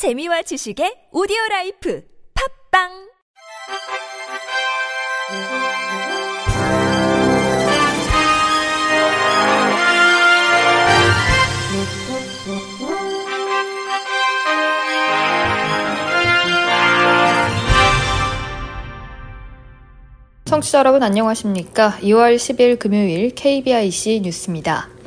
재미와 지식의 오디오 라이프 팝빵 청취자 여러분 안녕하십니까? 2월 10일 금요일 KBIC 뉴스입니다.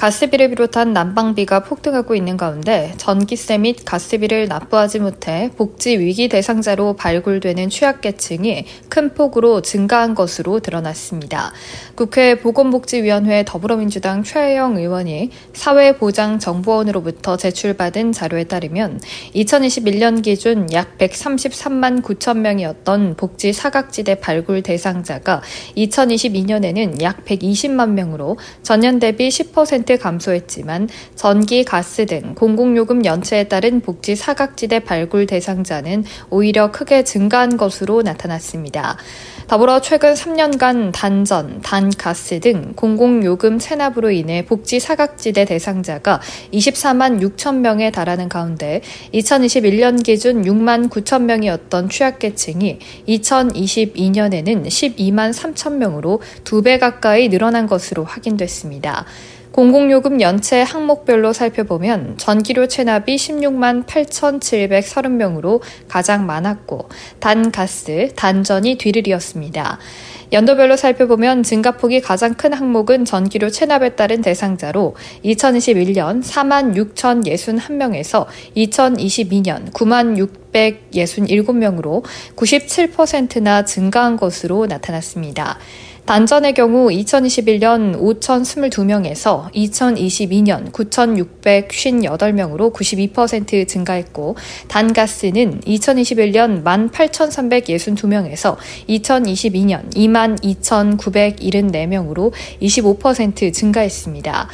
가스비를 비롯한 난방비가 폭등하고 있는 가운데 전기세 및 가스비를 납부하지 못해 복지 위기 대상자로 발굴되는 취약계층이 큰 폭으로 증가한 것으로 드러났습니다. 국회 보건복지위원회 더불어민주당 최혜영 의원이 사회보장정보원으로부터 제출받은 자료에 따르면 2021년 기준 약 133만 9천 명이었던 복지 사각지대 발굴 대상자가 2022년에는 약 120만 명으로 전년 대비 10% 10% 감소했지만 전기, 가스 등 공공요금 연체에 따른 복지 사각지대 발굴 대상자는 오히려 크게 증가한 것으로 나타났습니다. 더불어 최근 3년간 단전, 단가스 등 공공요금 체납으로 인해 복지 사각지대 대상자가 24만 6천 명에 달하는 가운데 2021년 기준 6만 9천 명이었던 취약계층이 2022년에는 12만 3천 명으로 두 배 가까이 늘어난 것으로 확인됐습니다. 공공요금 연체 항목별로 살펴보면 전기료 체납이 16만 8,730명으로 가장 많았고 단가스, 단전이 뒤를 이었습니다. 연도별로 살펴보면 증가폭이 가장 큰 항목은 전기료 체납에 따른 대상자로 2021년 4만 6,061명에서 2022년 9만 667명으로 97%나 증가한 것으로 나타났습니다. 단전의 경우 2021년 5,022명에서 2022년 9,658명으로 92% 증가했고, 단가스는 2021년 18,362명에서 2022년 22,974명으로 25% 증가했습니다.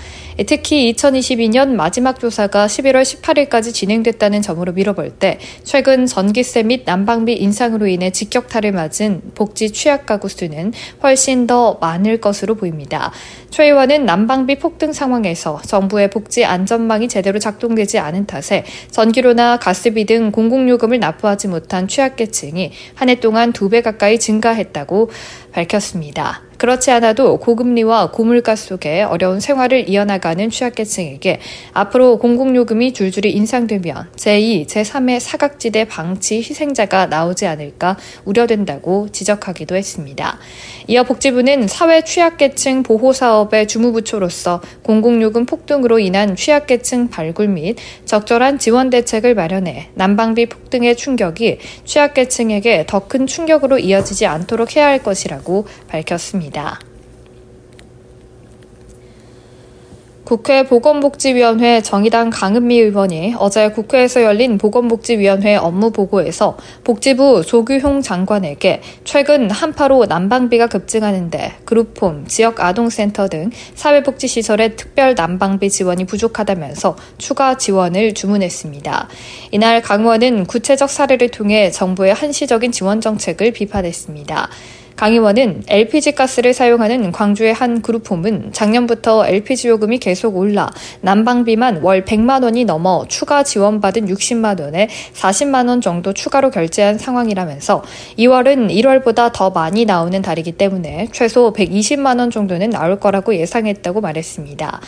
특히 2022년 마지막 조사가 11월 18일까지 진행됐다는 점으로 미뤄볼 때 최근 전기세 및 난방비 인상으로 인해 직격탄을 맞은 복지 취약 가구 수는 훨씬 더 많을 것으로 보입니다. 최 의원은 난방비 폭등 상황에서 정부의 복지 안전망이 제대로 작동되지 않은 탓에 전기료나 가스비 등 공공요금을 납부하지 못한 취약계층이 한 해 동안 두 배 가까이 증가했다고 밝혔습니다. 그렇지 않아도 고금리와 고물가 속에 어려운 생활을 이어나가는 취약계층에게 앞으로 공공요금이 줄줄이 인상되면 제2, 제3의 사각지대 방치 희생자가 나오지 않을까 우려된다고 지적하기도 했습니다. 이어 복지부는 사회 취약계층 보호 사업의 주무부처로서 공공요금 폭등으로 인한 취약계층 발굴 및 적절한 지원 대책을 마련해 난방비 폭등의 충격이 취약계층에게 더 큰 충격으로 이어지지 않도록 해야 할 것이라고 밝혔습니다. 있습니다. 국회 보건복지위원회 정의당 강은미 의원이 어제 국회에서 열린 보건복지위원회 업무 보고에서 복지부 조규홍 장관에게 최근 한파로 난방비가 급증하는데 그룹홈, 지역 아동센터 등 사회복지시설의 특별 난방비 지원이 부족하다면서 추가 지원을 주문했습니다. 이날 강 의원은 구체적 사례를 통해 정부의 한시적인 지원 정책을 비판했습니다. 강 의원은 LPG 가스를 사용하는 광주의 한 그룹홈은 작년부터 LPG 요금이 계속 올라 난방비만 월 100만 원이 넘어 추가 지원받은 60만 원에 40만 원 정도 추가로 결제한 상황이라면서 2월은 1월보다 더 많이 나오는 달이기 때문에 최소 120만 원 정도는 나올 거라고 예상했다고 말했습니다.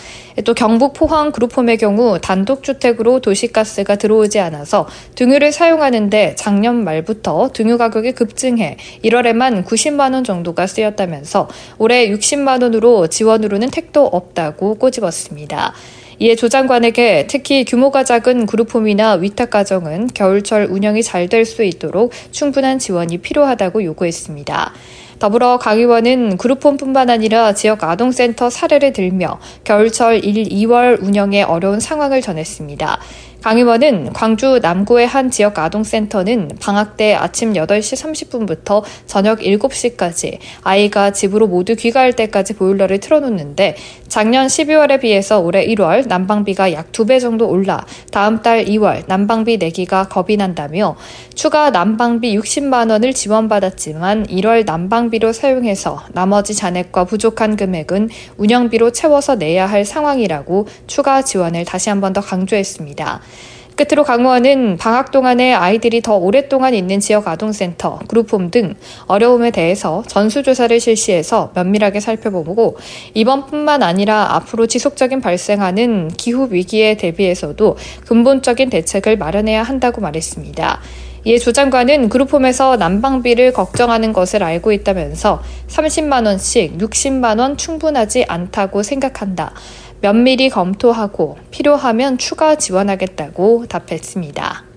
또 경북 포항 그룹홈의 경우 단독주택으로 도시가스가 들어오지 않아서 등유를 사용하는데 작년 말부터 등유 가격이 급증해 1월에만 90만 30만 원 정도가 쓰였다면서 올해 60만 원으로 지원으로는 택도 없다고 꼬집었습니다. 이에 조 장관에게 특히 규모가 작은 그룹홈이나 위탁 가정은 겨울철 운영이 잘 될 수 있도록 충분한 지원이 필요하다고 요구했습니다. 더불어 강 의원은 그룹홈뿐만 아니라 지역 아동센터 사례를 들며 겨울철 1, 2월 운영에 어려운 상황을 전했습니다. 강 의원은 광주 남구의 한 지역 아동센터는 방학 때 아침 8시 30분부터 저녁 7시까지 아이가 집으로 모두 귀가할 때까지 보일러를 틀어놓는데 작년 12월에 비해서 올해 1월 난방비가 약 2배 정도 올라 다음 달 2월 난방비 내기가 겁이 난다며 추가 난방비 60만 원을 지원받았지만 1월 난방비로 사용해서 나머지 잔액과 부족한 금액은 운영비로 채워서 내야 할 상황이라고 추가 지원을 다시 한 번 더 강조했습니다. 끝으로 강원은 방학 동안에 아이들이 더 오랫동안 있는 지역 아동센터, 그룹홈 등 어려움에 대해서 전수조사를 실시해서 면밀하게 살펴보고 이번뿐만 아니라 앞으로 지속적인 발생하는 기후 위기에 대비해서도 근본적인 대책을 마련해야 한다고 말했습니다. 이에 조 장관은 그룹홈에서 난방비를 걱정하는 것을 알고 있다면서 30만 원씩 60만 원 충분하지 않다고 생각한다. 면밀히 검토하고 필요하면 추가 지원하겠다고 답했습니다.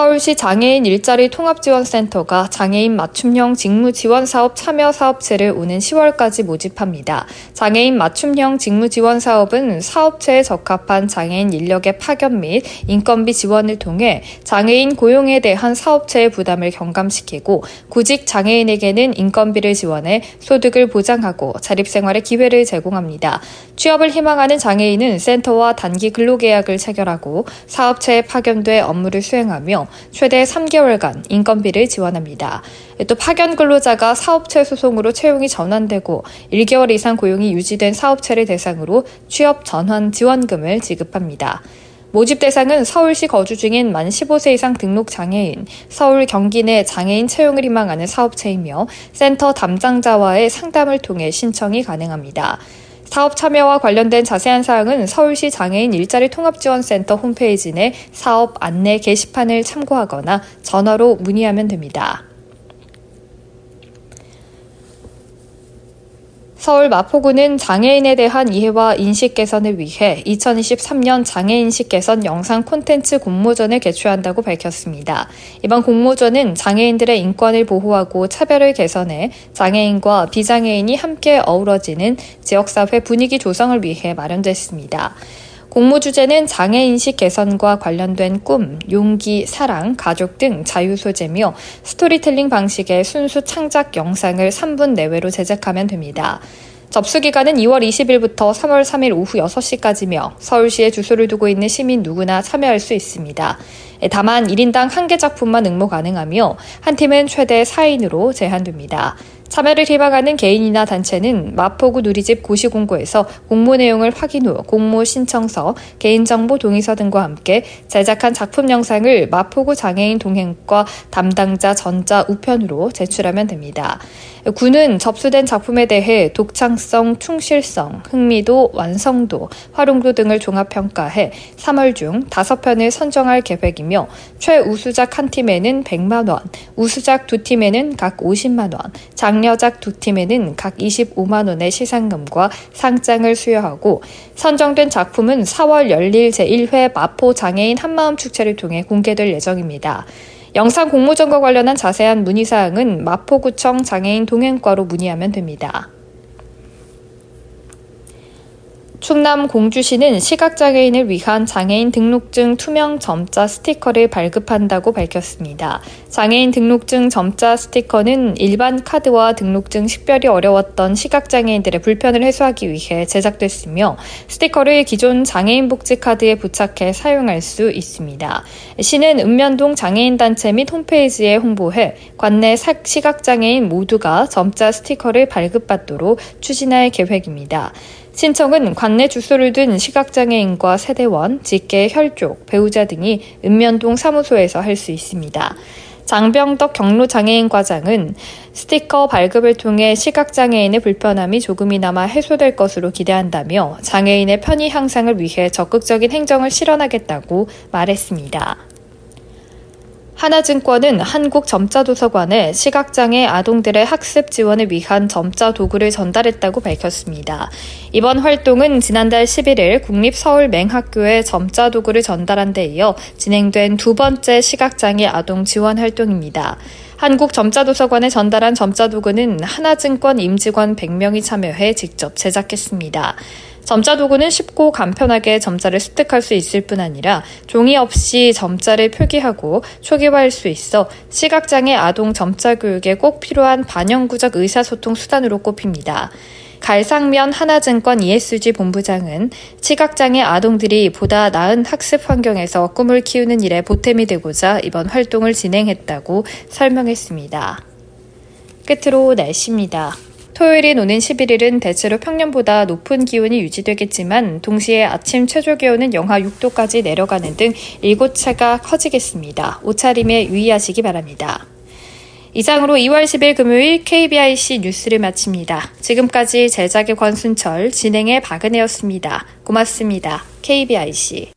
서울시 장애인 일자리 통합지원센터가 장애인 맞춤형 직무 지원 사업 참여 사업체를 오는 10월까지 모집합니다. 장애인 맞춤형 직무 지원 사업은 사업체에 적합한 장애인 인력의 파견 및 인건비 지원을 통해 장애인 고용에 대한 사업체의 부담을 경감시키고 구직 장애인에게는 인건비를 지원해 소득을 보장하고 자립생활의 기회를 제공합니다. 취업을 희망하는 장애인은 센터와 단기 근로계약을 체결하고 사업체에 파견돼 업무를 수행하며 최대 3개월간 인건비를 지원합니다. 또 파견 근로자가 사업체 소송으로 채용이 전환되고 1개월 이상 고용이 유지된 사업체를 대상으로 취업 전환 지원금을 지급합니다. 모집 대상은 서울시 거주 중인 만 15세 이상 등록 장애인, 서울 경기 내 장애인 채용을 희망하는 사업체이며 센터 담당자와의 상담을 통해 신청이 가능합니다. 사업 참여와 관련된 자세한 사항은 서울시 장애인 일자리 통합지원센터 홈페이지 내 사업 안내 게시판을 참고하거나 전화로 문의하면 됩니다. 서울 마포구는 장애인에 대한 이해와 인식 개선을 위해 2023년 장애인식 개선 영상 콘텐츠 공모전을 개최한다고 밝혔습니다. 이번 공모전은 장애인들의 인권을 보호하고 차별을 개선해 장애인과 비장애인이 함께 어우러지는 지역사회 분위기 조성을 위해 마련됐습니다. 공모 주제는 장애인식 개선과 관련된 꿈, 용기, 사랑, 가족 등 자유 소재며 스토리텔링 방식의 순수 창작 영상을 3분 내외로 제작하면 됩니다. 접수 기간은 2월 20일부터 3월 3일 오후 6시까지며 서울시에 주소를 두고 있는 시민 누구나 참여할 수 있습니다. 다만 1인당 1개 작품만 응모 가능하며 한 팀은 최대 4인으로 제한됩니다. 참여를 희망하는 개인이나 단체는 마포구 누리집 고시공고에서 공모 내용을 확인 후 공모 신청서, 개인정보 동의서 등과 함께 제작한 작품 영상을 마포구 장애인 동행과 담당자 전자 우편으로 제출하면 됩니다. 군은 접수된 작품에 대해 독창성, 충실성, 흥미도, 완성도, 활용도 등을 종합평가해 3월 중 5편을 선정할 계획이며 최우수작 한 팀에는 100만 원, 우수작 두 팀에는 각 50만 원, 장려작 두 팀에는 각 25만 원의 시상금과 상장을 수여하고 선정된 작품은 4월 열릴 제1회 마포 장애인 한마음 축제를 통해 공개될 예정입니다. 영상 공모전과 관련한 자세한 문의사항은 마포구청 장애인 동행과로 문의하면 됩니다. 충남 공주시는 시각장애인을 위한 장애인 등록증 투명 점자 스티커를 발급한다고 밝혔습니다. 장애인 등록증 점자 스티커는 일반 카드와 등록증 식별이 어려웠던 시각장애인들의 불편을 해소하기 위해 제작됐으며 스티커를 기존 장애인 복지 카드에 부착해 사용할 수 있습니다. 시는 읍면동 장애인단체 및 홈페이지에 홍보해 관내 시각장애인 모두가 점자 스티커를 발급받도록 추진할 계획입니다. 신청은 관내 주소를 둔 시각장애인과 세대원, 직계, 혈족, 배우자 등이 읍면동 사무소에서 할 수 있습니다. 장병덕 경로장애인 과장은 스티커 발급을 통해 시각장애인의 불편함이 조금이나마 해소될 것으로 기대한다며 장애인의 편의 향상을 위해 적극적인 행정을 실현하겠다고 말했습니다. 하나증권은 한국점자도서관에 시각장애 아동들의 학습 지원을 위한 점자 도구를 전달했다고 밝혔습니다. 이번 활동은 지난달 11일 국립서울맹학교에 점자 도구를 전달한 데 이어 진행된 두 번째 시각장애 아동 지원 활동입니다. 한국점자도서관에 전달한 점자도구는 하나증권 임직원 100명이 참여해 직접 제작했습니다. 점자 도구는 쉽고 간편하게 점자를 습득할 수 있을 뿐 아니라 종이 없이 점자를 표기하고 초기화할 수 있어 시각장애 아동 점자 교육에 꼭 필요한 반영구적 의사소통 수단으로 꼽힙니다. 갈상면 하나증권 ESG 본부장은 시각장애 아동들이 보다 나은 학습 환경에서 꿈을 키우는 일에 보탬이 되고자 이번 활동을 진행했다고 설명했습니다. 끝으로 날씨입니다. 토요일인 오는 11일은 대체로 평년보다 높은 기온이 유지되겠지만 동시에 아침 최저 기온은 영하 6도까지 내려가는 등 일교차가 커지겠습니다. 옷차림에 유의하시기 바랍니다. 이상으로 2월 10일 금요일 KBIC 뉴스를 마칩니다. 지금까지 제작의 권순철, 진행의 박은혜였습니다. 고맙습니다. KBIC.